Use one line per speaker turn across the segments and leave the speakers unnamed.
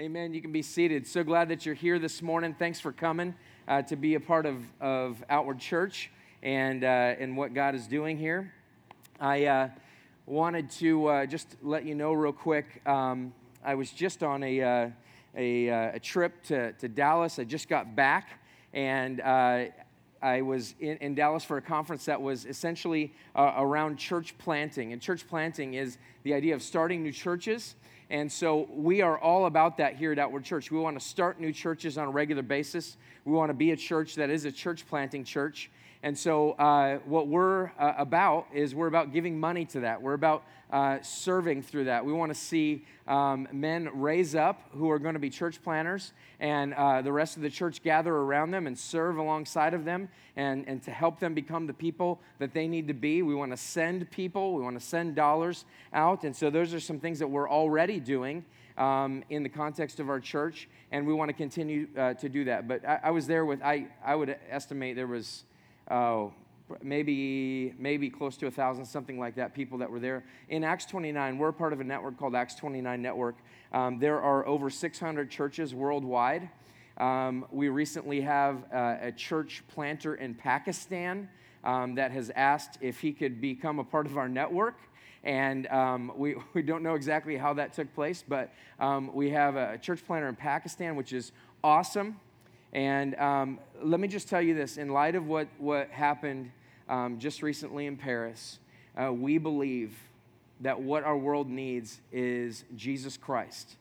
Amen. You can be seated. So glad that you're here this morning. Thanks for coming uh, to be a part of, of Outward Church and, uh, and what God is doing here. I uh, wanted to uh, just let you know real quick. Um, I was just on a, uh, a, uh, a, trip to, to Dallas. I just got back and I was in, in, Dallas for a conference that was essentially around church planting. And church planting is the idea of starting new churches and so we are all about that here at Outward Church. We want to start new churches on a regular basis. We want to be a church that is a church planting church. And so, uh, what we're uh, about is we're about giving money to that. We're about uh, serving through that. We want to see um, men raise up who are going to be church planters and uh, the rest of the church gather around them and serve alongside of them and, and to help them become the people that they need to be. We want to send people, we want to send dollars out. And so, those are some things that we're already doing. Um, in the context of our church, and we want to continue uh, to do that. But I, I was there with, I, I would estimate there was oh, maybe maybe close to a thousand, something like that, people that were there. In Acts 29, we're part of a network called Acts 29 Network. Um, there are over 600 churches worldwide. Um, we recently have uh, a church planter in Pakistan um, that has asked if he could become a part of our network. And um, we, we don't know exactly how that took place, but um, we have a church planter in Pakistan, which is awesome. And um, let me just tell you this in light of what, what happened um, just recently in Paris, uh, we believe that what our world needs is Jesus Christ.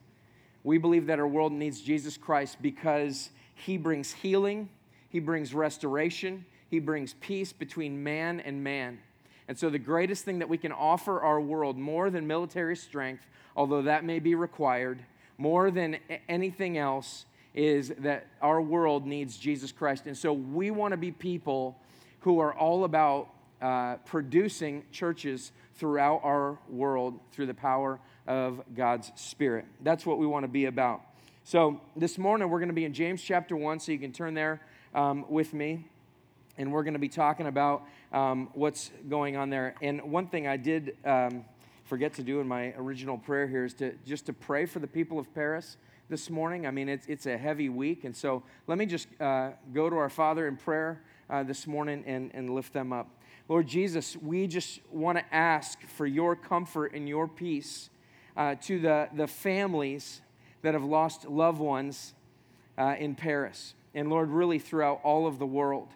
We believe that our world needs Jesus Christ because he brings healing, he brings restoration, he brings peace between man and man. And so, the greatest thing that we can offer our world, more than military strength, although that may be required, more than anything else, is that our world needs Jesus Christ. And so we want to be people who are all about uh, producing churches throughout our world through the power of God's Spirit. That's what we want to be about. So this morning we're going to be in James chapter 1, so you can turn there um, with me. And we're going to be talking about um, what's going on there. And one thing I did um, forget to do in my original prayer here is to just to pray for the people of Paris this morning. I mean, it's, it's a heavy week. And so let me just uh, go to our Father in prayer uh, this morning and, and lift them up. Lord Jesus, we just want to ask for your comfort and your peace uh, to the, the families that have lost loved ones uh, in Paris. And Lord, really throughout all of the world.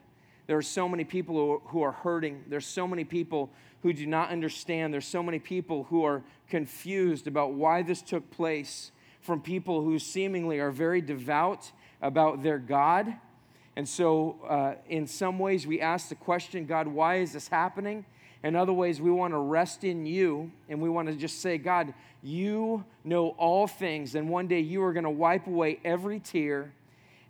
There are so many people who, who are hurting. There's so many people who do not understand. There's so many people who are confused about why this took place from people who seemingly are very devout about their God. And so, uh, in some ways, we ask the question God, why is this happening? In other ways, we want to rest in you and we want to just say, God, you know all things, and one day you are going to wipe away every tear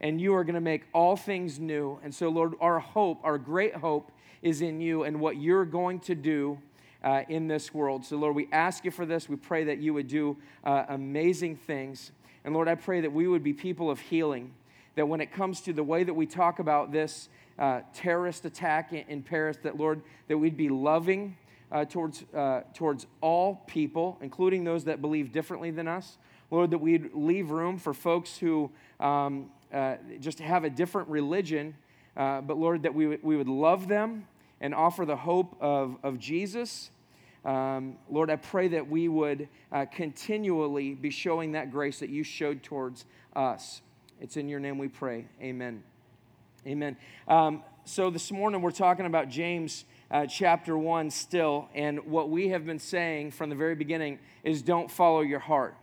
and you are going to make all things new. And so, Lord, our hope, our great hope, is in you and what you're going to do uh, in this world. So, Lord, we ask you for this. We pray that you would do uh, amazing things. And, Lord, I pray that we would be people of healing, that when it comes to the way that we talk about this uh, terrorist attack in, in, Paris, that, Lord, that we'd be loving uh, towards, uh, towards all people, including those that believe differently than us. Lord, that we'd leave room for folks who um, uh, just have a different religion, but Lord, that we, we would love them and offer the hope of, of Jesus um, Lord, I pray that we would uh, continually be showing that grace that you showed towards us. It's in your name we pray. Amen. Amen. Um, so this morning we're talking about James uh, chapter 1 still, and what we have been saying from the very beginning is don't follow your heart.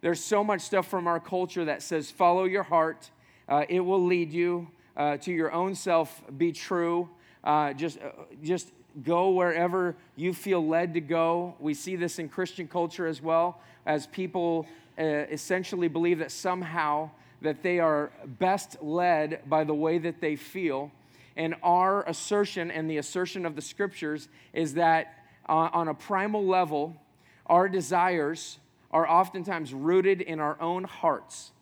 There's so much stuff from our culture that says follow your heart, uh, it will lead you uh, to your own self, be true. Uh, just, uh, just go wherever you feel led to go. We see this in Christian culture as well, as people uh, essentially believe that somehow that they are best led by the way that they feel. And our assertion and the assertion of the scriptures is that uh, on a primal level, our desires are oftentimes rooted in our own hearts.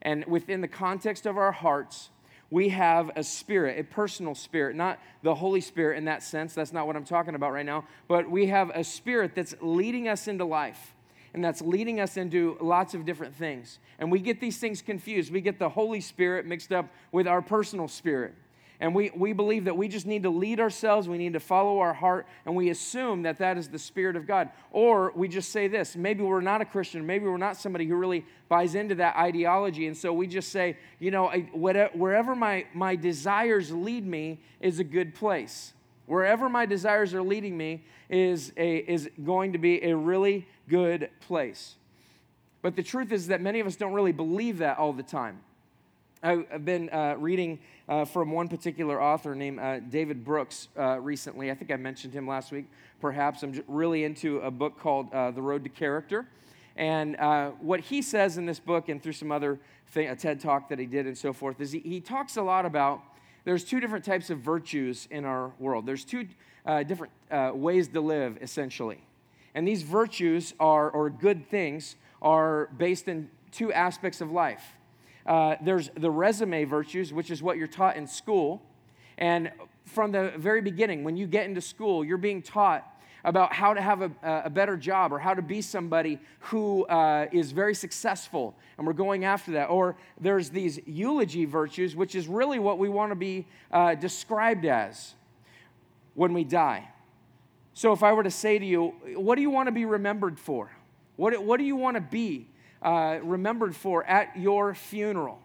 And within the context of our hearts, we have a spirit, a personal spirit, not the Holy Spirit in that sense. That's not what I'm talking about right now. But we have a spirit that's leading us into life. and that's leading us into lots of different things. And we get these things confused. We get the Holy Spirit mixed up with our personal spirit. And we, we believe that we just need to lead ourselves, we need to follow our heart, and we assume that that is the Spirit of God. Or we just say this maybe we're not a Christian, maybe we're not somebody who really buys into that ideology. And so we just say, you know, wherever my, my desires lead me is a good place. Wherever my desires are leading me is, a, is going to be a really good place. But the truth is that many of us don't really believe that all the time. I've been uh, reading uh, from one particular author named uh, David Brooks uh, recently. I think I mentioned him last week. Perhaps I'm really into a book called uh, The Road to Character. And uh, what he says in this book and through some other thing, a TED talk that he did and so forth is he, he talks a lot about there's two different types of virtues in our world. There's two different ways to live, essentially. And these virtues are, or good things, are based in two aspects of life. Uh, there's the resume virtues, which is what you're taught in school. And from the very beginning, when you get into school, you're being taught about how to have a, a better job or how to be somebody who uh, is very successful. And we're going after that. Or there's these eulogy virtues, which is really what we want to be uh, described as when we die. So if I were to say to you, what do you want to be remembered for? What, what do you want to be? Uh, remembered for at your funeral?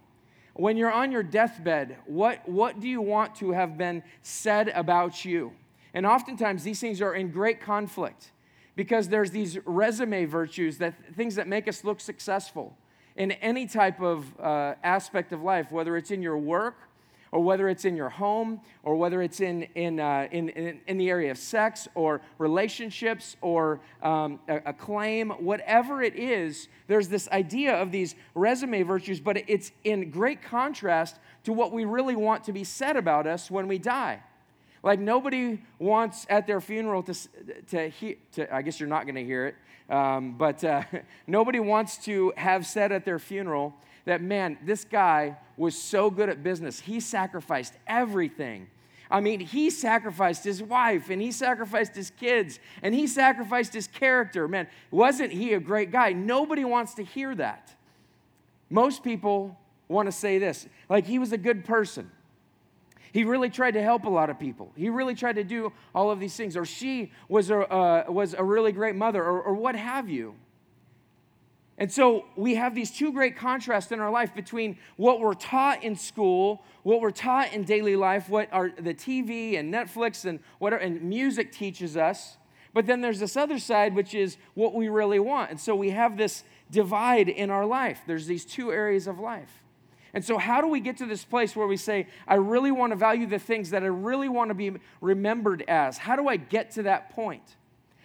When you're on your deathbed, what, what do you want to have been said about you? And oftentimes these things are in great conflict because there's these resume virtues, that things that make us look successful in any type of uh, aspect of life, whether it's in your work or whether it's in your home, or whether it's in, in, uh, in, in, in, the area of sex or relationships or um, claim, whatever it is, there's this idea of these resume virtues, but it's in great contrast to what we really want to be said about us when we die. Like nobody wants at their funeral to, to hear, to, I guess you're not going to hear it, um, but uh, nobody wants to have said at their funeral, that, man, this guy was so good at business. He sacrificed everything. I mean, he sacrificed his wife and he sacrificed his kids and he sacrificed his character. Man, wasn't he a great guy? Nobody wants to hear that. Most people want to say this like, he was a good person. He really tried to help a lot of people. He really tried to do all of these things. Or she was a, uh, was a really great mother, or, or what have you. And so we have these two great contrasts in our life between what we're taught in school, what we're taught in daily life, what our, the TV and Netflix and whatever and music teaches us. But then there's this other side, which is what we really want. And so we have this divide in our life. There's these two areas of life. And so, how do we get to this place where we say, I really want to value the things that I really want to be remembered as? How do I get to that point?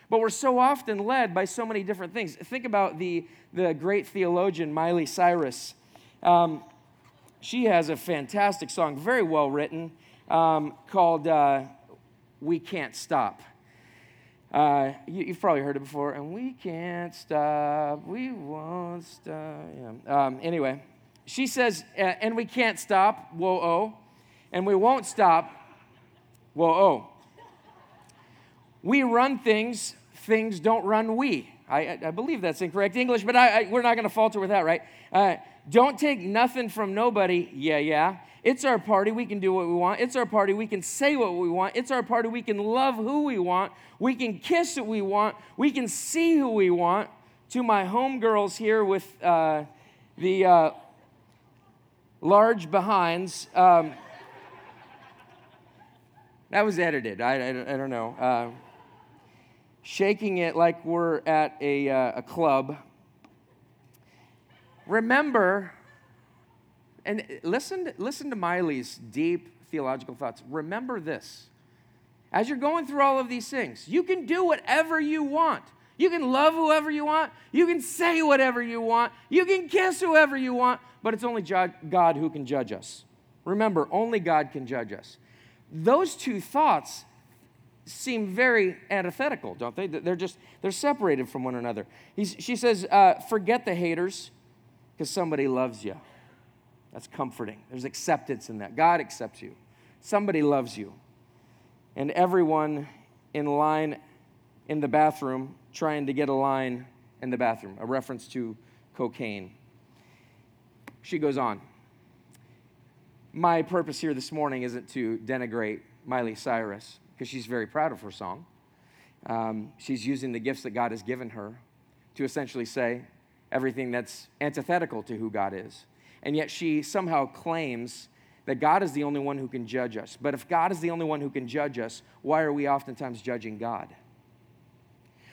But we're so often led by so many different things. Think about the, the great theologian Miley Cyrus. Um, she has a fantastic song, very well written, um, called uh, We Can't Stop. Uh, you, have probably heard it before. And we can't stop, we won't stop. Yeah. Um, anyway, she says, and we can't stop, whoa, oh, and we won't stop, whoa, oh. We run things, things don't run we. I, I believe that's incorrect English, but I, I, we're not going to falter with that, right? Uh, don't take nothing from nobody. Yeah, yeah. It's our party. We can do what we want. It's our party. We can say what we want. It's our party. We can love who we want. We can kiss who we want. We can see who we want. To my homegirls here with uh, the uh, large behinds. Um, that was edited. I, I, I don't know. Shaking it like we're at a, uh, a club. Remember, and listen, listen to Miley's deep theological thoughts. Remember this. As you're going through all of these things, you can do whatever you want. You can love whoever you want. You can say whatever you want. You can kiss whoever you want, but it's only God who can judge us. Remember, only God can judge us. Those two thoughts seem very antithetical, don't they? They're just, they're separated from one another. He's, she says, uh, forget the haters because somebody loves you. That's comforting. There's acceptance in that. God accepts you. Somebody loves you. And everyone in line in the bathroom trying to get a line in the bathroom, a reference to cocaine. She goes on. My purpose here this morning isn't to denigrate Miley Cyrus because she's very proud of her song. Um, she's using the gifts that God has given her to essentially say everything that's antithetical to who God is. And yet she somehow claims that God is the only one who can judge us. But if God is the only one who can judge us, why are we oftentimes judging God?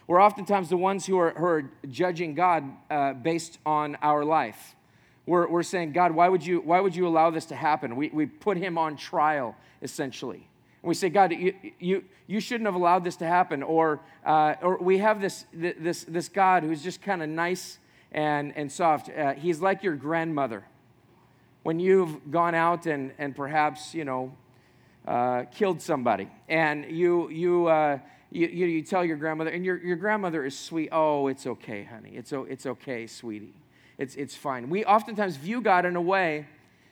We're oftentimes the ones who are, who are judging God uh, based on our life. We're, we're saying, God, why would, you, why would you allow this to happen? We, we put him on trial, essentially. And we say, God, you, you, you shouldn't have allowed this to happen. Or, uh, or we have this, this, this God who's just kind of nice and, and soft. Uh, he's like your grandmother. When you've gone out and, and perhaps, you know, uh, killed somebody, and you, you, uh, you, you, you, tell your grandmother, and your, your grandmother is sweet. Oh, it's okay, honey. It's, it's okay, sweetie. It's, it's fine. We oftentimes view God in a way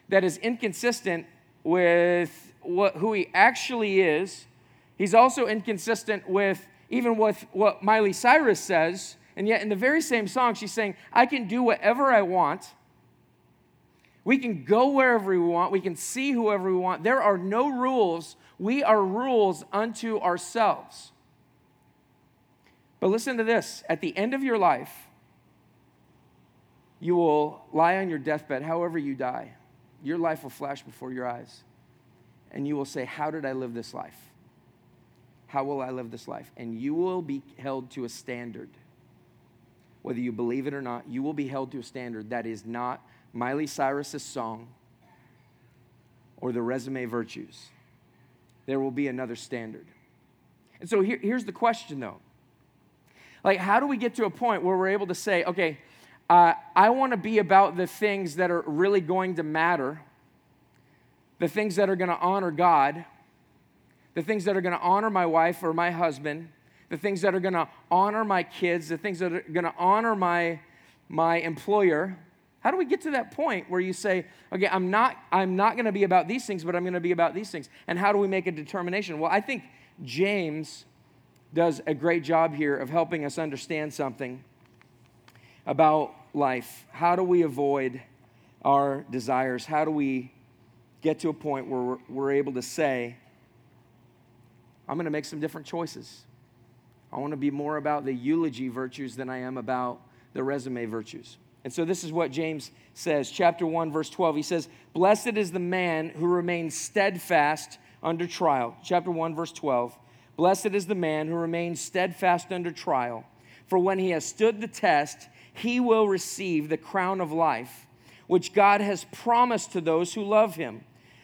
that is inconsistent with what, who he actually is. He's also inconsistent with even with what Miley Cyrus says. And yet, in the very same song, she's saying, I can do whatever I want. We can go wherever we want. We can see whoever we want. There are no rules. We are rules unto ourselves. But listen to this at the end of your life, you will lie on your deathbed, however you die. Your life will flash before your eyes. And you will say, How did I live this life? How will I live this life? And you will be held to a standard. Whether you believe it or not, you will be held to a standard that is not Miley Cyrus's song or the resume virtues. There will be another standard. And so here, here's the question though. Like, how do we get to a point where we're able to say, okay, uh, I want to be about the things that are really going to matter, the things that are going to honor God, the things that are going to honor my wife or my husband, the things that are going to honor my kids, the things that are going to honor my, my employer. How do we get to that point where you say, okay, I'm not, I'm not going to be about these things, but I'm going to be about these things? And how do we make a determination? Well, I think James does a great job here of helping us understand something about life. How do we avoid our desires? How do we get to a point where we're, we're able to say, I'm going to make some different choices? I want to be more about the eulogy virtues than I am about the resume virtues. And so this is what James says, chapter 1, verse 12. He says, Blessed is the man who remains steadfast under trial. Chapter 1, verse 12. Blessed is the man who remains steadfast under trial, for when he has stood the test, he will receive the crown of life, which God has promised to those who love him.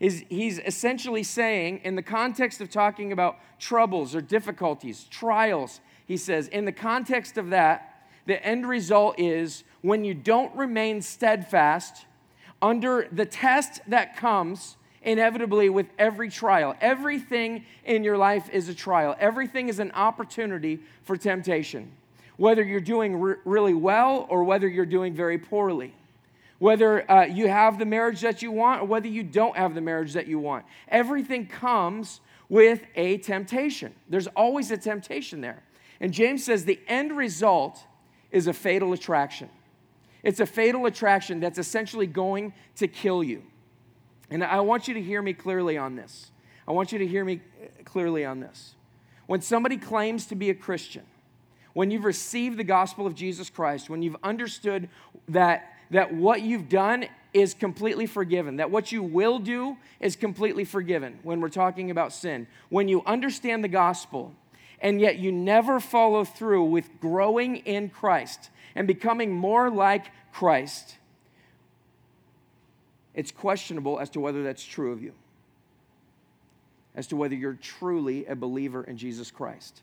is he's essentially saying, in the context of talking about troubles or difficulties, trials, he says, in the context of that, the end result is when you don't remain steadfast, under the test that comes inevitably with every trial. Everything in your life is a trial, everything is an opportunity for temptation. Whether you're doing re- really well or whether you're doing very poorly. Whether uh, you have the marriage that you want or whether you don't have the marriage that you want. Everything comes with a temptation. There's always a temptation there. And James says the end result is a fatal attraction. It's a fatal attraction that's essentially going to kill you. And I want you to hear me clearly on this. I want you to hear me clearly on this. When somebody claims to be a Christian, when you've received the gospel of Jesus Christ, when you've understood that, that what you've done is completely forgiven, that what you will do is completely forgiven when we're talking about sin, when you understand the gospel, and yet you never follow through with growing in Christ, and becoming more like Christ, it's questionable as to whether that's true of you, as to whether you're truly a believer in Jesus Christ.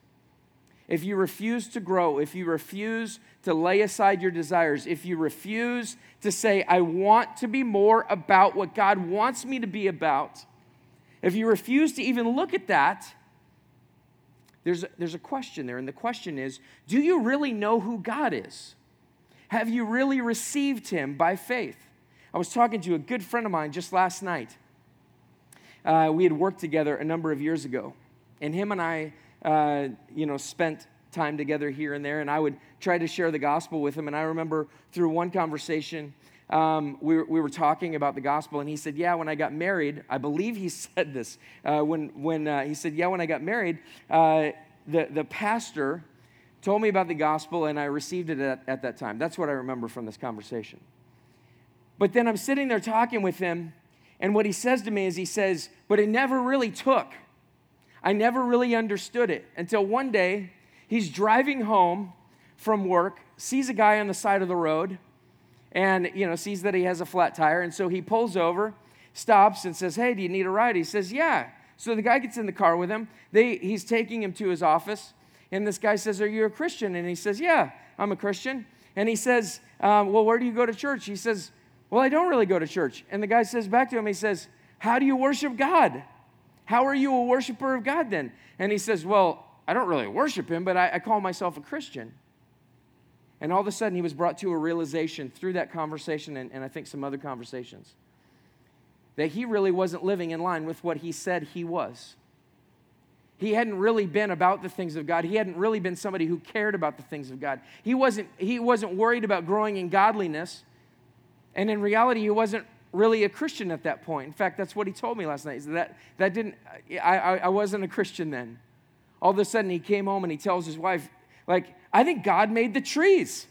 If you refuse to grow, if you refuse to lay aside your desires, if you refuse to say, I want to be more about what God wants me to be about, if you refuse to even look at that, there's a, there's a question there. And the question is Do you really know who God is? Have you really received Him by faith? I was talking to a good friend of mine just last night. Uh, we had worked together a number of years ago, and him and I uh, you know, spent time together here and there, and I would try to share the gospel with him. And I remember through one conversation, um, we, were, we were talking about the gospel, and he said, Yeah, when I got married, I believe he said this. Uh, when when uh, he said, Yeah, when I got married, uh, the, the pastor told me about the gospel, and I received it at, at that time. That's what I remember from this conversation. But then I'm sitting there talking with him, and what he says to me is, He says, But it never really took. I never really understood it until one day he's driving home from work, sees a guy on the side of the road, and you know sees that he has a flat tire, and so he pulls over, stops, and says, "Hey, do you need a ride?" He says, "Yeah." So the guy gets in the car with him. They, he's taking him to his office, and this guy says, "Are you a Christian?" And he says, "Yeah, I'm a Christian." And he says, um, "Well, where do you go to church?" He says, "Well, I don't really go to church." And the guy says back to him, he says, "How do you worship God?" How are you a worshiper of God then? And he says, Well, I don't really worship him, but I, I call myself a Christian. And all of a sudden, he was brought to a realization through that conversation and, and I think some other conversations that he really wasn't living in line with what he said he was. He hadn't really been about the things of God. He hadn't really been somebody who cared about the things of God. He wasn't, he wasn't worried about growing in godliness. And in reality, he wasn't really a Christian at that point. In fact, that's what he told me last night. That, that didn't, I, I, I wasn't a Christian then. All of a sudden, he came home and he tells his wife, like, I think God made the trees.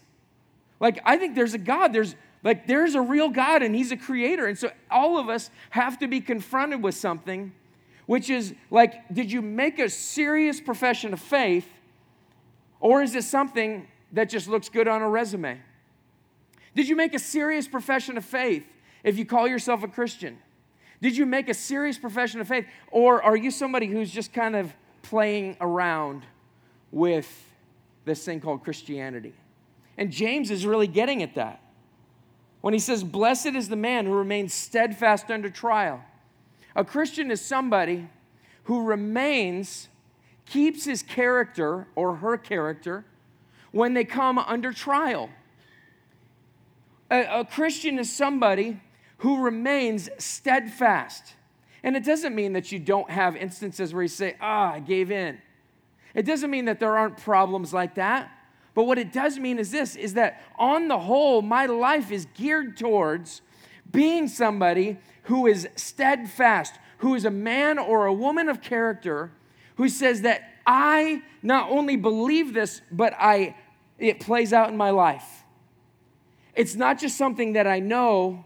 Like, I think there's a God. There's, like, there's a real God and he's a creator. And so all of us have to be confronted with something, which is like, did you make a serious profession of faith or is this something that just looks good on a resume? Did you make a serious profession of faith? If you call yourself a Christian? Did you make a serious profession of faith? Or are you somebody who's just kind of playing around with this thing called Christianity? And James is really getting at that. When he says, Blessed is the man who remains steadfast under trial. A Christian is somebody who remains, keeps his character or her character when they come under trial. A, a Christian is somebody who remains steadfast. And it doesn't mean that you don't have instances where you say, ah, I gave in. It doesn't mean that there aren't problems like that. But what it does mean is this is that on the whole, my life is geared towards being somebody who is steadfast, who is a man or a woman of character, who says that I not only believe this, but I it plays out in my life. It's not just something that I know,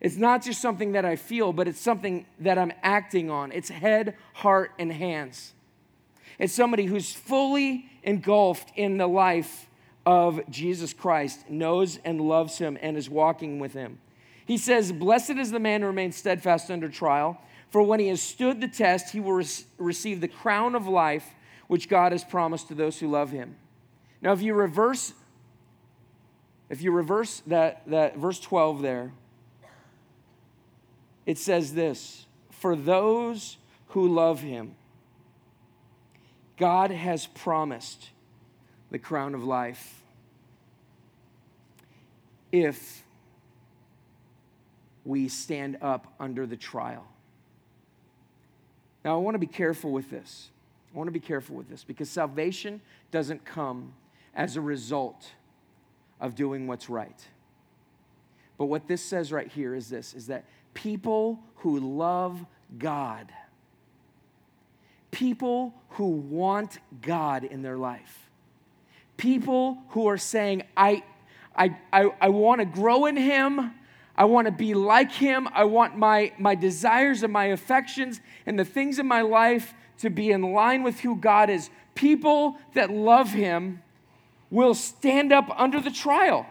it's not just something that I feel, but it's something that I'm acting on. It's head, heart, and hands. It's somebody who's fully engulfed in the life of Jesus Christ, knows and loves him, and is walking with him. He says, Blessed is the man who remains steadfast under trial, for when he has stood the test, he will receive the crown of life which God has promised to those who love him. Now, if you reverse, if you reverse that, that verse 12 there, it says this For those who love him, God has promised the crown of life. If we stand up under the trial. Now, I want to be careful with this. I want to be careful with this because salvation doesn't come as a result of doing what's right. But what this says right here is this is that people who love God, people who want God in their life, people who are saying, I, I, I, I want to grow in Him. I want to be like him. I want my, my desires and my affections and the things in my life to be in line with who God is. People that love him will stand up under the trial.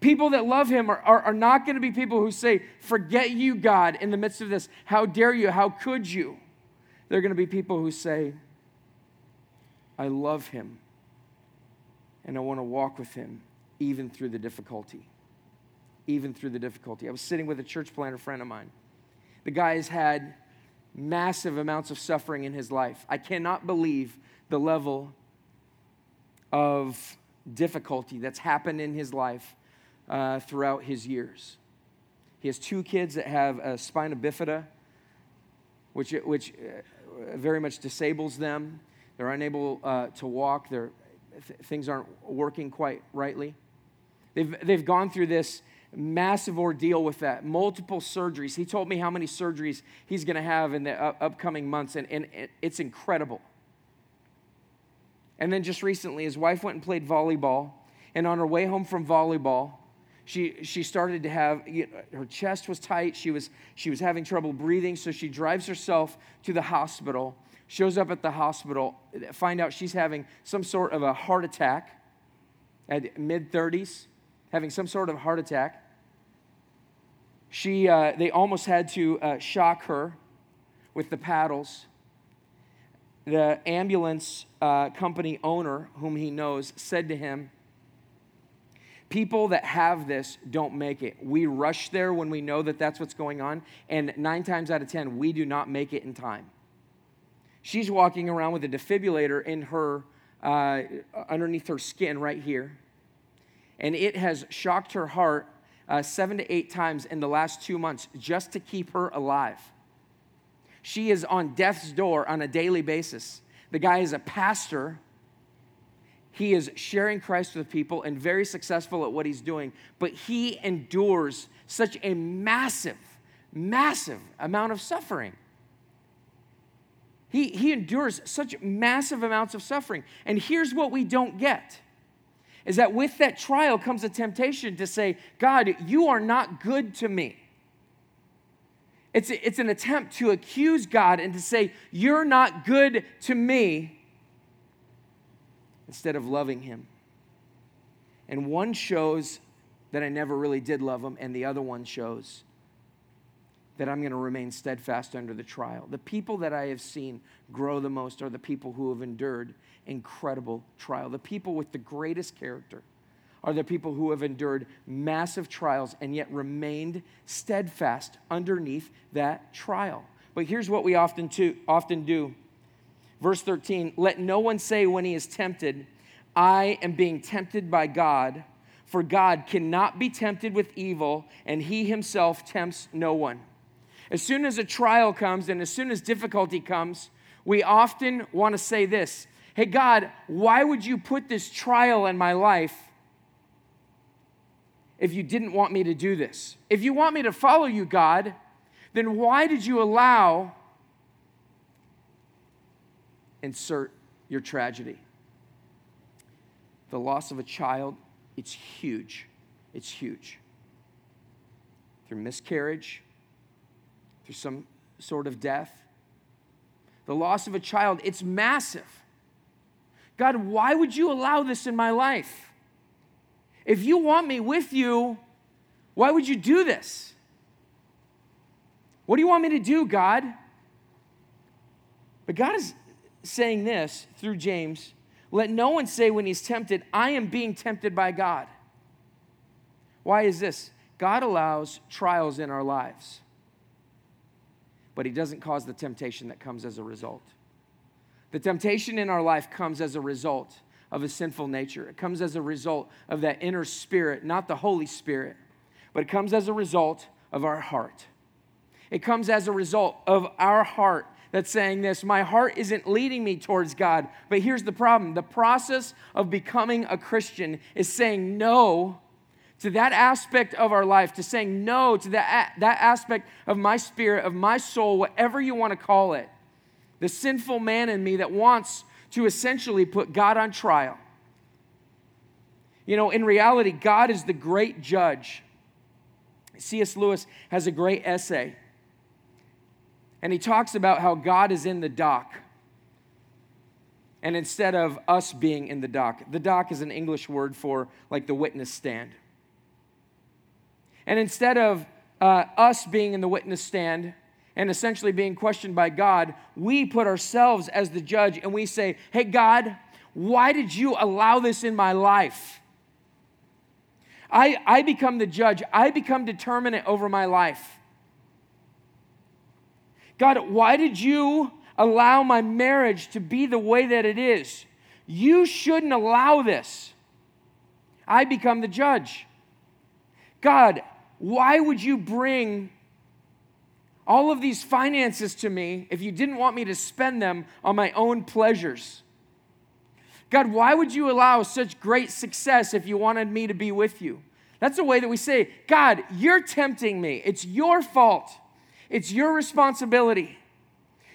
People that love him are, are, are not going to be people who say, Forget you, God, in the midst of this. How dare you? How could you? They're going to be people who say, I love him and I want to walk with him even through the difficulty. Even through the difficulty. I was sitting with a church planter friend of mine. The guy has had massive amounts of suffering in his life. I cannot believe the level of difficulty that's happened in his life uh, throughout his years. He has two kids that have spina bifida, which, which uh, very much disables them. They're unable uh, to walk. They're, th- things aren't working quite rightly. They've, they've gone through this massive ordeal with that, multiple surgeries. He told me how many surgeries he's going to have in the upcoming months, and, and it's incredible. And then just recently, his wife went and played volleyball, and on her way home from volleyball, she, she started to have you know, her chest was tight. She was she was having trouble breathing so she drives herself to the hospital shows up at the hospital find out she's having some sort of a heart attack at mid 30s having some sort of heart attack. She uh, they almost had to uh, shock her with the paddles. The ambulance uh, company owner whom he knows said to him People that have this don't make it. We rush there when we know that that's what's going on, and nine times out of 10, we do not make it in time. She's walking around with a defibrillator in her, uh, underneath her skin right here, and it has shocked her heart uh, seven to eight times in the last two months just to keep her alive. She is on death's door on a daily basis. The guy is a pastor he is sharing Christ with people and very successful at what he's doing, but he endures such a massive, massive amount of suffering. He, he endures such massive amounts of suffering. And here's what we don't get is that with that trial comes a temptation to say, God, you are not good to me. It's, it's an attempt to accuse God and to say, You're not good to me instead of loving him. And one shows that I never really did love him, and the other one shows that I'm going to remain steadfast under the trial. The people that I have seen grow the most are the people who have endured incredible trial. The people with the greatest character are the people who have endured massive trials and yet remained steadfast underneath that trial. But here's what we often, to, often do Verse 13 Let no one say when he is tempted, I am being tempted by God, for God cannot be tempted with evil, and he himself tempts no one. As soon as a trial comes and as soon as difficulty comes, we often want to say this Hey, God, why would you put this trial in my life if you didn't want me to do this? If you want me to follow you, God, then why did you allow insert your tragedy. The loss of a child, it's huge. It's huge. Through miscarriage, through some sort of death. The loss of a child, it's massive. God, why would you allow this in my life? If you want me with you, why would you do this? What do you want me to do, God? But God is saying this through James let no one say when he's tempted, I am being tempted by God. Why is this? God allows trials in our lives, but he doesn't cause the temptation that comes as a result. The temptation in our life comes as a result of a sinful nature. It comes as a result of that inner spirit, not the Holy Spirit, but it comes as a result of our heart. It comes as a result of our heart that's saying this My heart isn't leading me towards God. But here's the problem the process of becoming a Christian is saying no to that aspect of our life, to saying no to that, that aspect of my spirit, of my soul, whatever you want to call it. The sinful man in me that wants to essentially put God on trial. You know, in reality, God is the great judge. C.S. Lewis has a great essay and he talks about how God is in the dock. And instead of us being in the dock, the dock is an English word for like the witness stand. And instead of uh, us being in the witness stand and essentially being questioned by God, we put ourselves as the judge and we say, Hey, God, why did you allow this in my life? I, I become the judge, I become determinate over my life. God, why did you allow my marriage to be the way that it is? You shouldn't allow this. I become the judge. God, why would you bring all of these finances to me if you didn't want me to spend them on my own pleasures? God, why would you allow such great success if you wanted me to be with you? That's the way that we say, God, you're tempting me. It's your fault. It's your responsibility.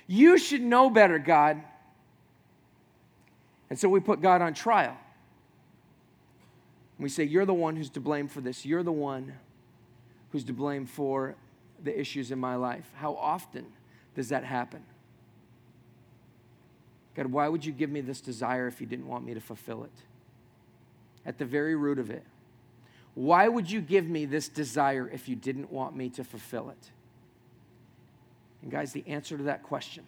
You should know better, God. And so we put God on trial. We say, You're the one who's to blame for this. You're the one who's to blame for the issues in my life. How often does that happen? God, why would you give me this desire if you didn't want me to fulfill it? At the very root of it, why would you give me this desire if you didn't want me to fulfill it? And, guys, the answer to that question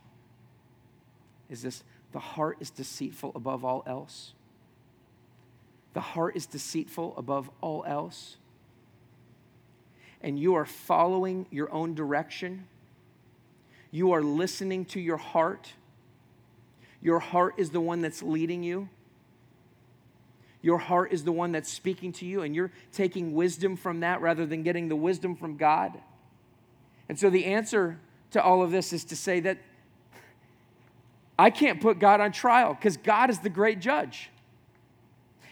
is this the heart is deceitful above all else. The heart is deceitful above all else. And you are following your own direction. You are listening to your heart. Your heart is the one that's leading you. Your heart is the one that's speaking to you, and you're taking wisdom from that rather than getting the wisdom from God. And so the answer to all of this is to say that I can't put God on trial because God is the great judge.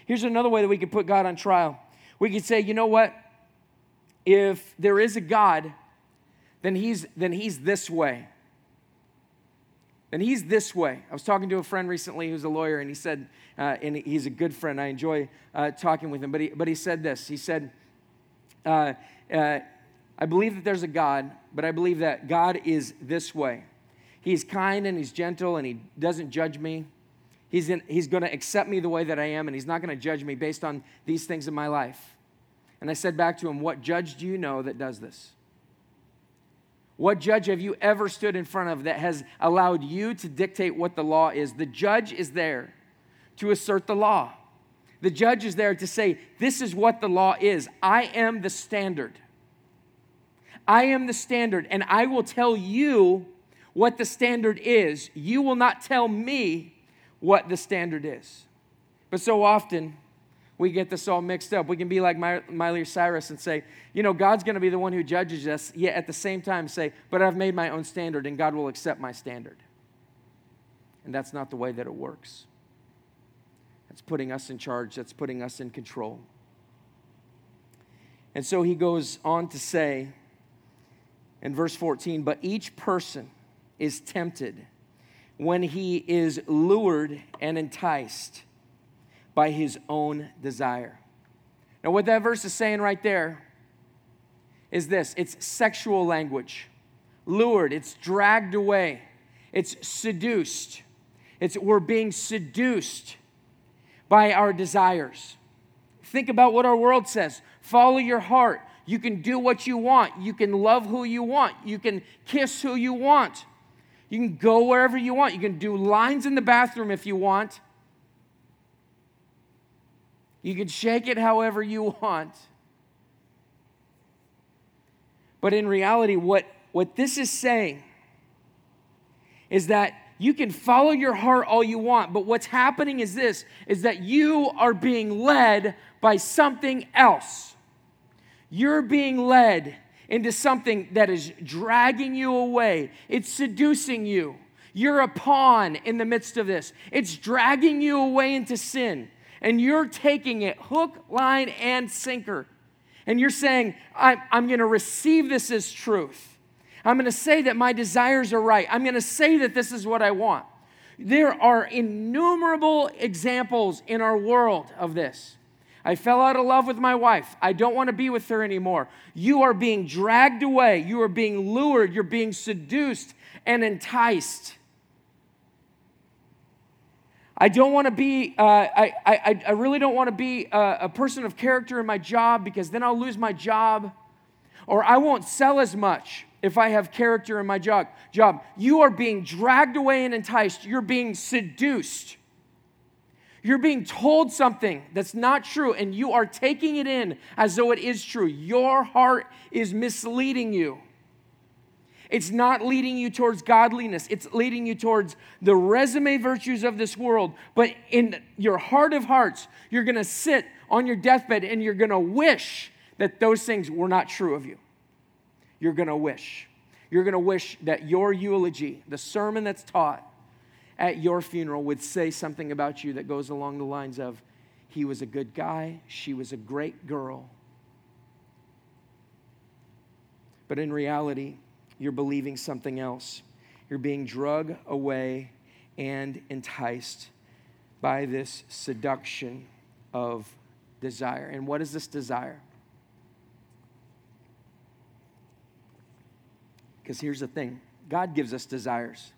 Here's another way that we could put God on trial. We could say, you know what? If there is a God, then he's, then he's this way. Then he's this way. I was talking to a friend recently who's a lawyer, and he said, uh, and he's a good friend. I enjoy uh, talking with him, but he, but he said this. He said, uh, uh I believe that there's a God, but I believe that God is this way. He's kind and he's gentle and he doesn't judge me. He's, he's going to accept me the way that I am and he's not going to judge me based on these things in my life. And I said back to him, What judge do you know that does this? What judge have you ever stood in front of that has allowed you to dictate what the law is? The judge is there to assert the law. The judge is there to say, This is what the law is. I am the standard. I am the standard, and I will tell you what the standard is. You will not tell me what the standard is. But so often, we get this all mixed up. We can be like Miley Cyrus and say, you know, God's going to be the one who judges us, yet at the same time say, but I've made my own standard and God will accept my standard. And that's not the way that it works. That's putting us in charge, that's putting us in control. And so he goes on to say, in verse 14, but each person is tempted when he is lured and enticed by his own desire. Now, what that verse is saying right there is this it's sexual language. Lured, it's dragged away, it's seduced. It's we're being seduced by our desires. Think about what our world says follow your heart, you can do what you want. You can love who you want. You can kiss who you want. You can go wherever you want. You can do lines in the bathroom if you want. You can shake it however you want. But in reality, what, what this is saying is that you can follow your heart all you want, but what's happening is this is that you are being led by something else you're being led into something that is dragging you away, it's seducing you. You're a pawn in the midst of this. It's dragging you away into sin, and you're taking it hook, line, and sinker. And you're saying, I'm, I'm going to receive this as truth. I'm going to say that my desires are right. I'm going to say that this is what I want. There are innumerable examples in our world of this. I fell out of love with my wife. I don't want to be with her anymore. You are being dragged away. You are being lured. You're being seduced and enticed. I don't want to be, uh, I, I, I really don't want to be a, a person of character in my job because then I'll lose my job. Or I won't sell as much if I have character in my job. job. You are being dragged away and enticed. You're being seduced You're being told something that's not true, and you are taking it in as though it is true. Your heart is misleading you. It's not leading you towards godliness, it's leading you towards the resume virtues of this world. But in your heart of hearts, you're gonna sit on your deathbed and you're gonna wish that those things were not true of you. You're gonna wish. You're gonna wish that your eulogy, the sermon that's taught, at your funeral would say something about you that goes along the lines of, he was a good guy, she was a great girl. But in reality, you're believing something else. You're being drug away and enticed by this seduction of desire. And what is this desire? Because here's the thing God gives us desires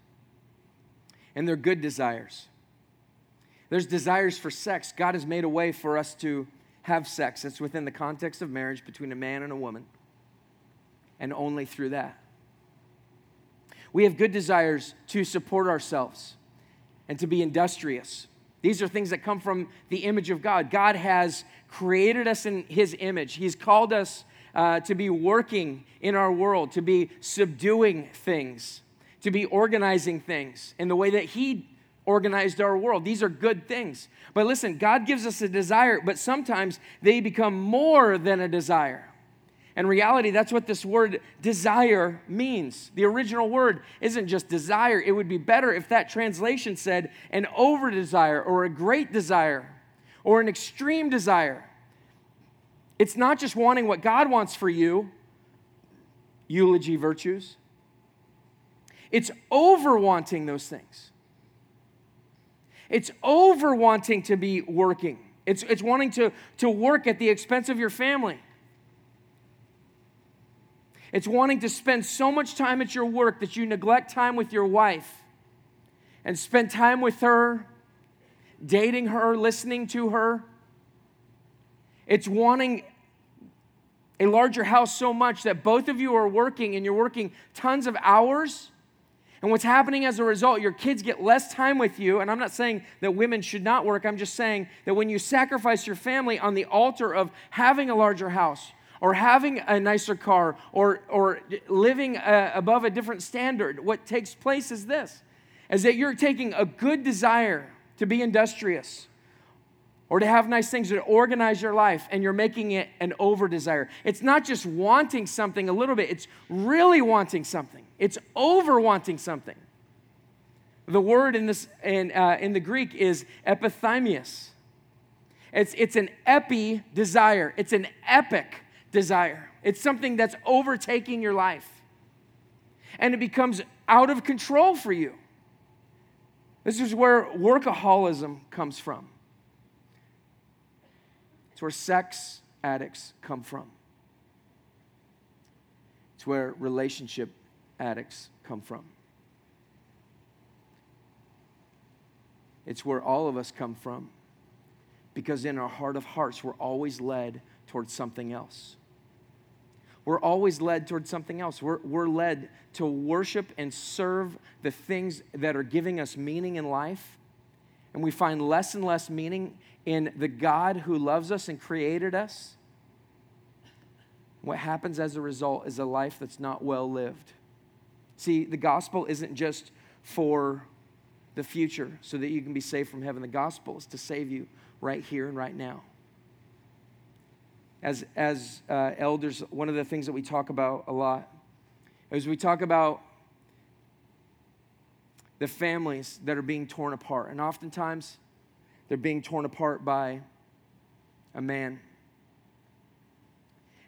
and they're good desires. There's desires for sex. God has made a way for us to have sex. It's within the context of marriage between a man and a woman, and only through that. We have good desires to support ourselves and to be industrious. These are things that come from the image of God. God has created us in His image, He's called us uh, to be working in our world, to be subduing things to be organizing things in the way that He organized our world. These are good things. But listen, God gives us a desire, but sometimes they become more than a desire. In reality, that's what this word desire means. The original word isn't just desire. It would be better if that translation said an over desire or a great desire or an extreme desire. It's not just wanting what God wants for you, eulogy virtues. It's over wanting those things. It's over wanting to be working. It's, it's wanting to, to work at the expense of your family. It's wanting to spend so much time at your work that you neglect time with your wife and spend time with her, dating her, listening to her. It's wanting a larger house so much that both of you are working and you're working tons of hours and what's happening as a result, your kids get less time with you. And I'm not saying that women should not work, I'm just saying that when you sacrifice your family on the altar of having a larger house, or having a nicer car, or, or living uh, above a different standard, what takes place is this is that you're taking a good desire to be industrious or to have nice things to organize your life and you're making it an over desire. It's not just wanting something a little bit, it's really wanting something. It's over wanting something. The word in, this, in, uh, in the Greek is epithymius. It's, it's an epi desire, it's an epic desire. It's something that's overtaking your life. And it becomes out of control for you. This is where workaholism comes from. It's where sex addicts come from. It's where relationship addicts come from. It's where all of us come from because in our heart of hearts, we're always led towards something else. We're always led towards something else. We're, we're led to worship and serve the things that are giving us meaning in life. And we find less and less meaning in the God who loves us and created us, what happens as a result is a life that's not well lived. See, the gospel isn't just for the future so that you can be saved from heaven. The gospel is to save you right here and right now. As, as uh, elders, one of the things that we talk about a lot is we talk about the families that are being torn apart. And oftentimes, they're being torn apart by a man.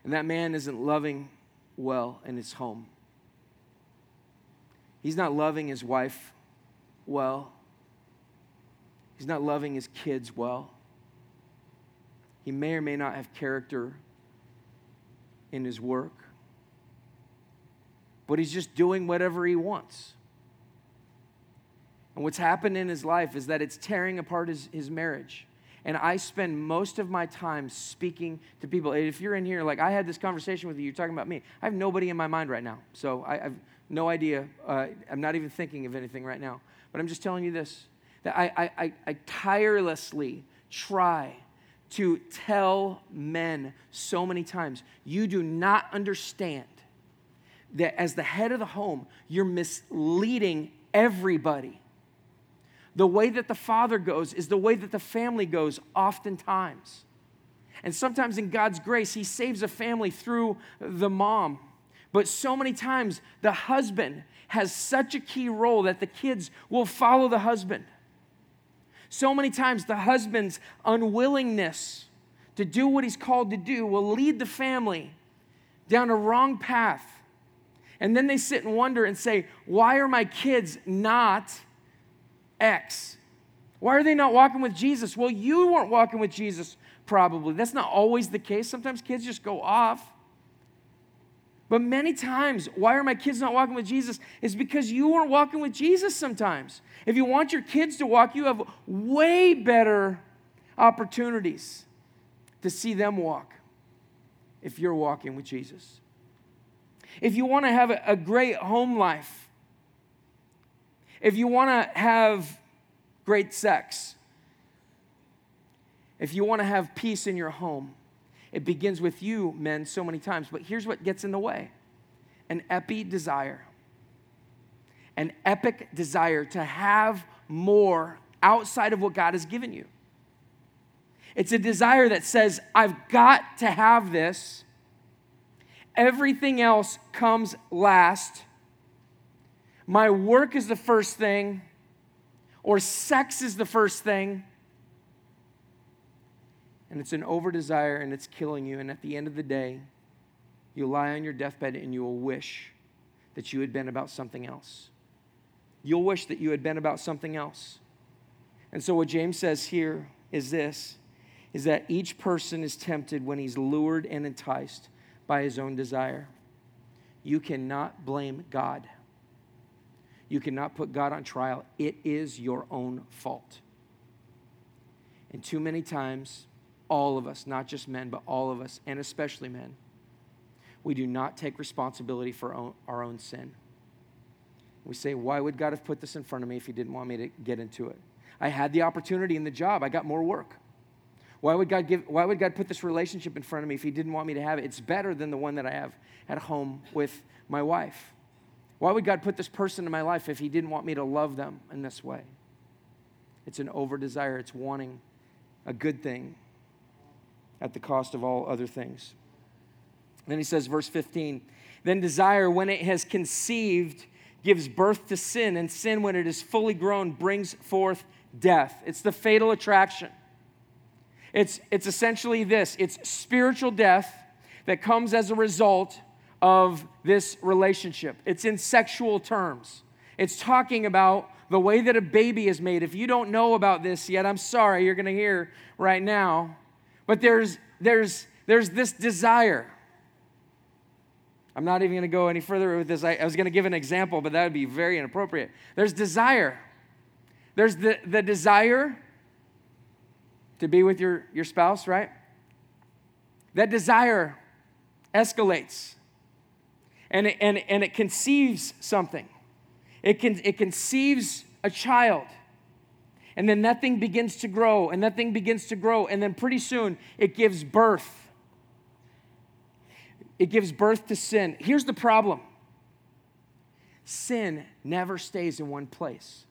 And that man isn't loving well in his home. He's not loving his wife well. He's not loving his kids well. He may or may not have character in his work, but he's just doing whatever he wants. And what's happened in his life is that it's tearing apart his, his marriage. And I spend most of my time speaking to people. If you're in here, like I had this conversation with you, you're talking about me. I have nobody in my mind right now. So I have no idea. Uh, I'm not even thinking of anything right now. But I'm just telling you this that I, I, I tirelessly try to tell men so many times you do not understand that as the head of the home, you're misleading everybody. The way that the father goes is the way that the family goes, oftentimes. And sometimes in God's grace, He saves a family through the mom. But so many times, the husband has such a key role that the kids will follow the husband. So many times, the husband's unwillingness to do what he's called to do will lead the family down a wrong path. And then they sit and wonder and say, Why are my kids not X? Why are they not walking with Jesus? Well, you weren't walking with Jesus, probably. That's not always the case. Sometimes kids just go off. But many times, why are my kids not walking with Jesus? Is because you weren't walking with Jesus sometimes. If you want your kids to walk, you have way better opportunities to see them walk if you're walking with Jesus. If you want to have a great home life, if you want to have great sex, if you want to have peace in your home, it begins with you, men, so many times. But here's what gets in the way an epi desire, an epic desire to have more outside of what God has given you. It's a desire that says, I've got to have this. Everything else comes last. My work is the first thing, or sex is the first thing and it's an over desire and it's killing you. And at the end of the day, you lie on your deathbed and you will wish that you had been about something else. You'll wish that you had been about something else. And so, what James says here is this is that each person is tempted when he's lured and enticed by his own desire. You cannot blame God. You cannot put God on trial. It is your own fault. And too many times, all of us, not just men, but all of us, and especially men, we do not take responsibility for our own sin. We say, Why would God have put this in front of me if He didn't want me to get into it? I had the opportunity in the job, I got more work. Why would, God give, why would God put this relationship in front of me if He didn't want me to have it? It's better than the one that I have at home with my wife. Why would God put this person in my life if He didn't want me to love them in this way? It's an over desire, it's wanting a good thing at the cost of all other things. Then he says, verse 15, then desire, when it has conceived, gives birth to sin, and sin, when it is fully grown, brings forth death. It's the fatal attraction. It's, it's essentially this it's spiritual death that comes as a result of this relationship. It's in sexual terms. It's talking about the way that a baby is made. If you don't know about this yet, I'm sorry, you're going to hear right now. But there's, there's, there's this desire. I'm not even going to go any further with this. I, I was going to give an example, but that would be very inappropriate. There's desire. There's the, the desire to be with your, your spouse, right? That desire escalates and it, and, and it conceives something. It, can, it conceives a child. And then that thing begins to grow, and that thing begins to grow, and then pretty soon it gives birth. It gives birth to sin. Here's the problem sin never stays in one place.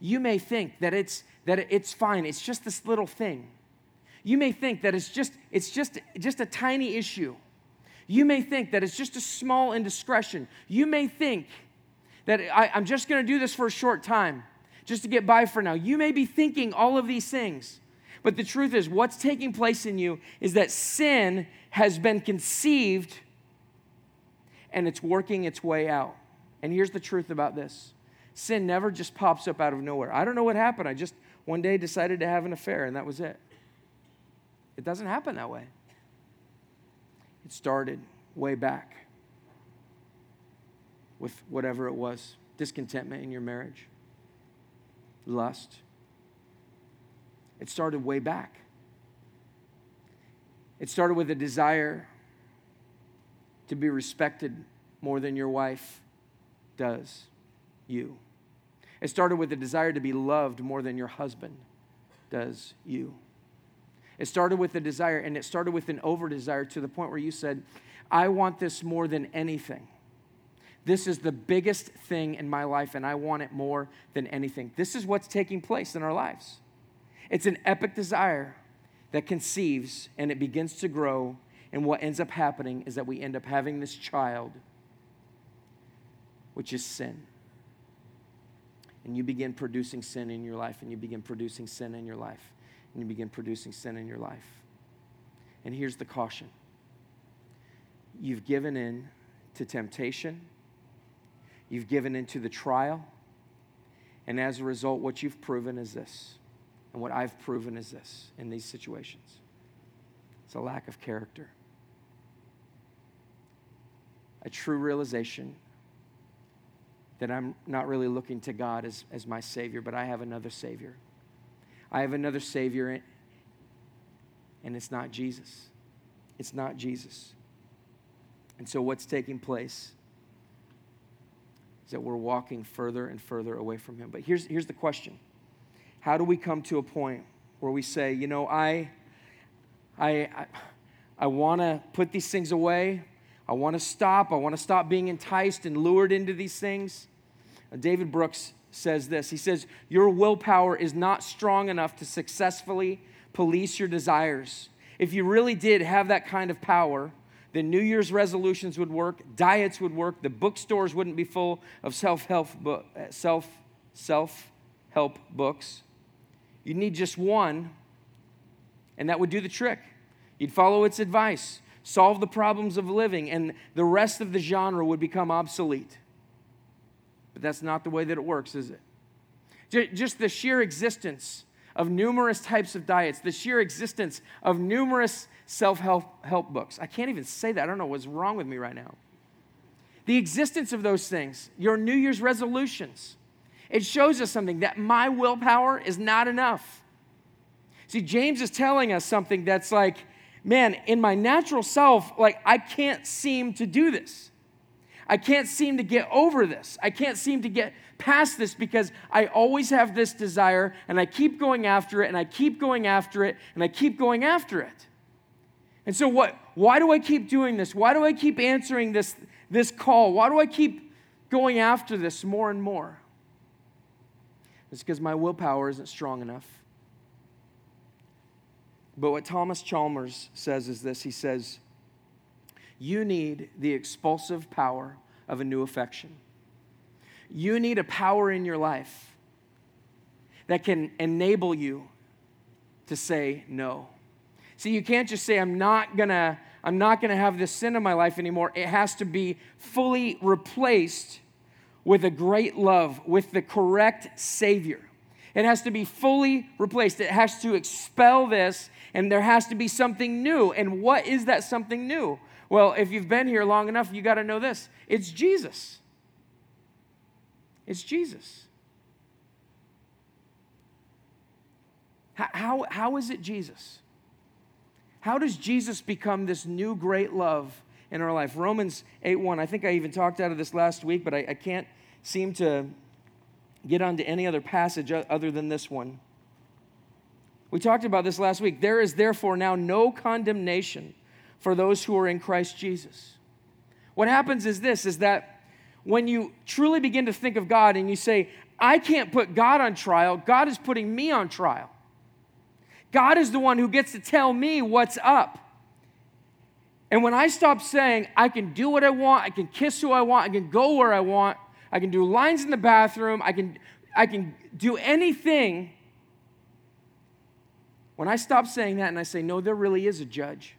You may think that it's that it's fine, it's just this little thing. You may think that it's just it's just just a tiny issue. You may think that it's just a small indiscretion. You may think that I, am just going to do this for a short time just to get by for now. You may be thinking all of these things, but the truth is, what's taking place in you is that sin has been conceived and it's working its way out. And here's the truth about this sin never just pops up out of nowhere. I don't know what happened. I just one day decided to have an affair and that was it. It doesn't happen that way. It started way back with whatever it was discontentment in your marriage, lust. It started way back. It started with a desire to be respected more than your wife does you. It started with a desire to be loved more than your husband does you. It started with a desire, and it started with an over desire to the point where you said, I want this more than anything. This is the biggest thing in my life, and I want it more than anything. This is what's taking place in our lives. It's an epic desire that conceives and it begins to grow. And what ends up happening is that we end up having this child, which is sin. And you begin producing sin in your life, and you begin producing sin in your life, and you begin producing sin in your life. And here's the caution you've given in to temptation, you've given into the trial, and as a result, what you've proven is this and what I've proven is this in these situations it's a lack of character, a true realization that I'm not really looking to God as, as my Savior, but I have another Savior. I have another Savior, and it's not Jesus. It's not Jesus. And so, what's taking place is that we're walking further and further away from Him. But here's, here's the question how do we come to a point where we say, you know, I, I, I, I want to put these things away. I want to stop. I want to stop being enticed and lured into these things. Uh, David Brooks says this He says, Your willpower is not strong enough to successfully police your desires. If you really did have that kind of power, then New Year's resolutions would work, diets would work, the bookstores wouldn't be full of self-help book, uh, self self-help books. You'd need just one, and that would do the trick. You'd follow its advice, solve the problems of living, and the rest of the genre would become obsolete. But that's not the way that it works, is it? Just the sheer existence of numerous types of diets, the sheer existence of numerous self help books. I can't even say that. I don't know what's wrong with me right now. The existence of those things, your New Year's resolutions, it shows us something that my willpower is not enough. See, James is telling us something that's like, man, in my natural self, like, I can't seem to do this. I can't seem to get over this. I can't seem to get past this because I always have this desire and I keep going after it and I keep going after it and I keep going after it. And so what why do I keep doing this? Why do I keep answering this this call? Why do I keep going after this more and more? It's because my willpower isn't strong enough. But what Thomas Chalmers says is this he says, You need the expulsive power of a new affection. You need a power in your life that can enable you to say no. See, you can't just say, I'm not gonna, I'm not gonna have this sin in my life anymore. It has to be fully replaced with a great love, with the correct Savior. It has to be fully replaced. It has to expel this, and there has to be something new. And what is that something new? Well, if you've been here long enough, you got to know this it's Jesus. It's Jesus. How, how, how is it Jesus? How does Jesus become this new great love in our life? Romans 8 1. I think I even talked out of this last week, but I, I can't seem to get onto any other passage other than this one. We talked about this last week. There is therefore now no condemnation for those who are in Christ Jesus. What happens is this is that when you truly begin to think of God and you say, I can't put God on trial, God is putting me on trial. God is the one who gets to tell me what's up. And when I stop saying, I can do what I want, I can kiss who I want, I can go where I want, I can do lines in the bathroom, I can, I can do anything. When I stop saying that and I say, no, there really is a judge.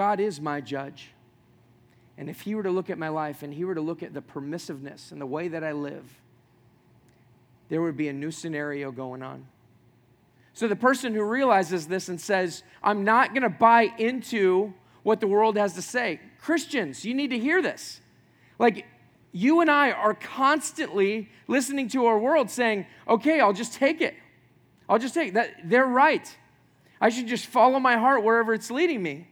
God is my judge. And if He were to look at my life and He were to look at the permissiveness and the way that I live, there would be a new scenario going on. So the person who realizes this and says, I'm not going to buy into what the world has to say, Christians, you need to hear this. Like, you and I are constantly listening to our world saying, okay, I'll just take it. I'll just take that. They're right. I should just follow my heart wherever it's leading me.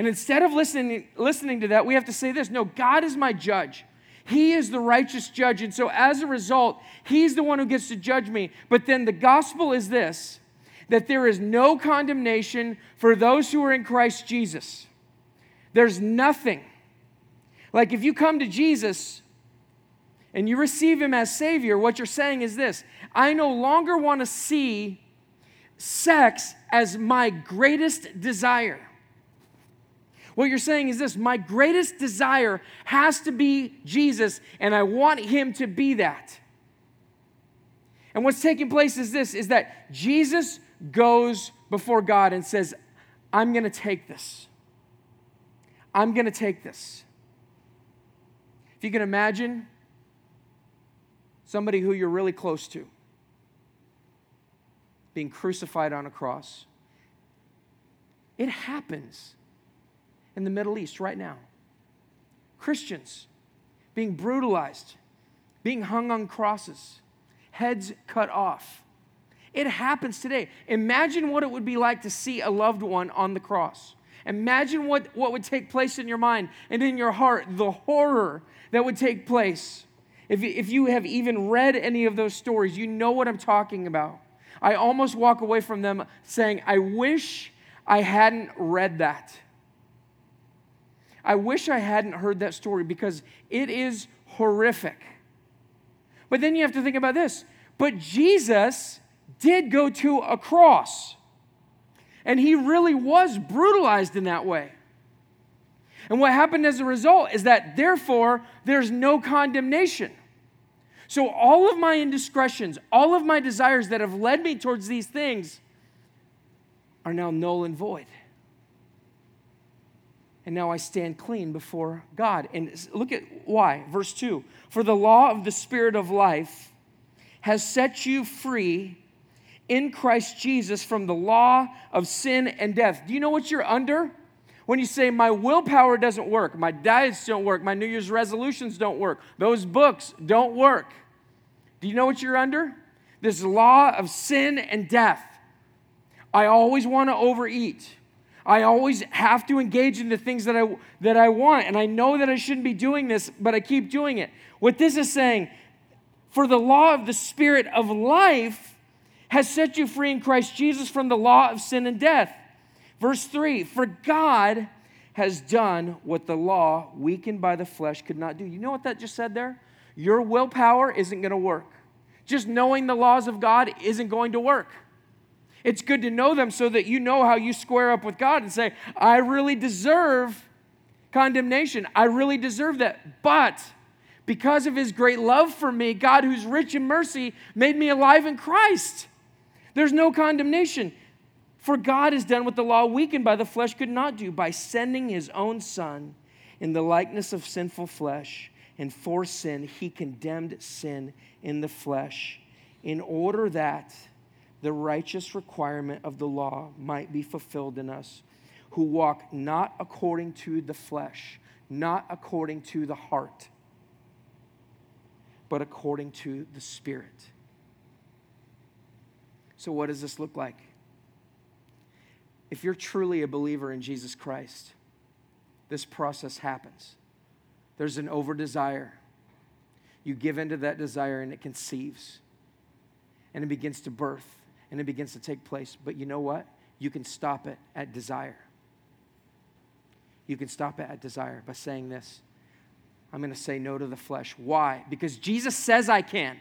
And instead of listening, listening to that, we have to say this no, God is my judge. He is the righteous judge. And so, as a result, He's the one who gets to judge me. But then the gospel is this that there is no condemnation for those who are in Christ Jesus. There's nothing. Like if you come to Jesus and you receive Him as Savior, what you're saying is this I no longer want to see sex as my greatest desire. What you're saying is this my greatest desire has to be Jesus, and I want him to be that. And what's taking place is this is that Jesus goes before God and says, I'm going to take this. I'm going to take this. If you can imagine somebody who you're really close to being crucified on a cross, it happens in the Middle East right now. Christians being brutalized, being hung on crosses, heads cut off. It happens today. Imagine what it would be like to see a loved one on the cross. Imagine what, what would take place in your mind and in your heart, the horror that would take place. If, if you have even read any of those stories, you know what I'm talking about. I almost walk away from them saying, I wish I hadn't read that. I wish I hadn't heard that story because it is horrific. But then you have to think about this. But Jesus did go to a cross, and he really was brutalized in that way. And what happened as a result is that, therefore, there's no condemnation. So, all of my indiscretions, all of my desires that have led me towards these things are now null and void and now I stand clean before God. And look at why. Verse 2 For the law of the Spirit of life has set you free in Christ Jesus from the law of sin and death. Do you know what you're under? When you say, My willpower doesn't work, my diets don't work, my New Year's resolutions don't work, those books don't work. Do you know what you're under? This law of sin and death. I always want to overeat. I always have to engage in the things that I, that I want. And I know that I shouldn't be doing this, but I keep doing it. What this is saying, for the law of the Spirit of life has set you free in Christ Jesus from the law of sin and death. Verse 3 For God has done what the law, weakened by the flesh, could not do. You know what that just said there? Your willpower isn't going to work. Just knowing the laws of God isn't going to work. It's good to know them so that you know how you square up with God and say, I really deserve condemnation. I really deserve that. But because of his great love for me, God, who's rich in mercy, made me alive in Christ. There's no condemnation. For God has done what the law weakened by the flesh could not do by sending his own Son in the likeness of sinful flesh. And for sin, he condemned sin in the flesh in order that the righteous requirement of the law might be fulfilled in us, who walk not according to the flesh, not according to the heart, but according to the Spirit. So, what does this look like? If you're truly a believer in Jesus Christ, this process happens. There's an over desire. You give into that desire and it conceives and it begins to birth and it begins to take place. But you know what? You can stop it at desire. You can stop it at desire by saying this I'm going to say no to the flesh. Why? Because Jesus says I can.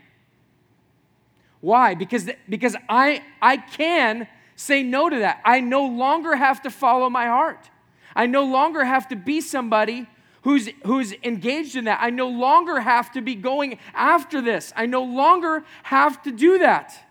Why? Because, because I, I can say no to that. I no longer have to follow my heart. I no longer have to be somebody who's, who's engaged in that. I no longer have to be going after this. I no longer have to do that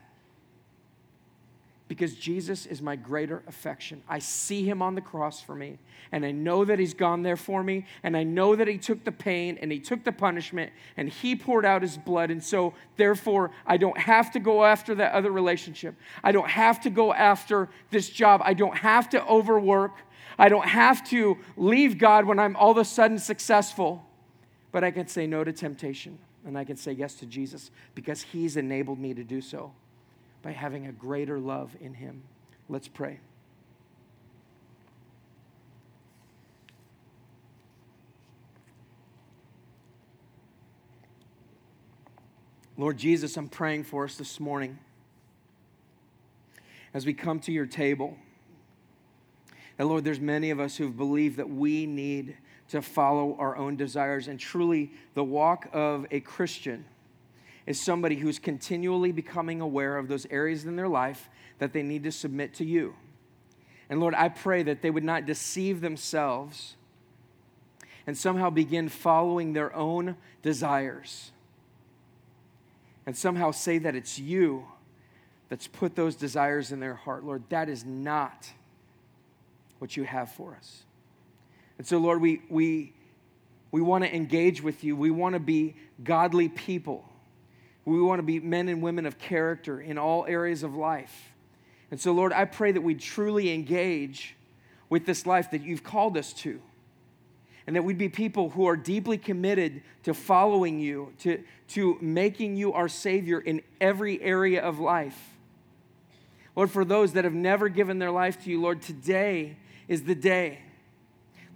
because Jesus is my greater affection. I see him on the cross for me, and I know that he's gone there for me, and I know that he took the pain and he took the punishment and he poured out his blood. And so, therefore, I don't have to go after that other relationship. I don't have to go after this job. I don't have to overwork. I don't have to leave God when I'm all of a sudden successful. But I can say no to temptation and I can say yes to Jesus because he's enabled me to do so by having a greater love in Him. Let's pray. Lord Jesus, I'm praying for us this morning as we come to your table. And Lord, there's many of us who've believed that we need to follow our own desires. And truly, the walk of a Christian is somebody who's continually becoming aware of those areas in their life that they need to submit to you. And Lord, I pray that they would not deceive themselves and somehow begin following their own desires and somehow say that it's you that's put those desires in their heart. Lord, that is not what you have for us. And so, Lord, we, we, we want to engage with you. We want to be godly people. We want to be men and women of character in all areas of life. And so, Lord, I pray that we truly engage with this life that you've called us to. And that we'd be people who are deeply committed to following you, to, to making you our Savior in every area of life. Lord, for those that have never given their life to you, Lord, today is the day.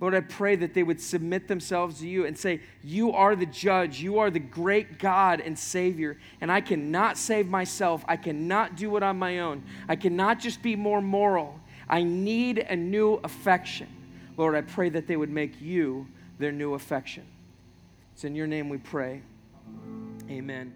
Lord, I pray that they would submit themselves to you and say, You are the judge. You are the great God and Savior. And I cannot save myself. I cannot do it on my own. I cannot just be more moral. I need a new affection. Lord, I pray that they would make you their new affection. It's in your name we pray. Amen.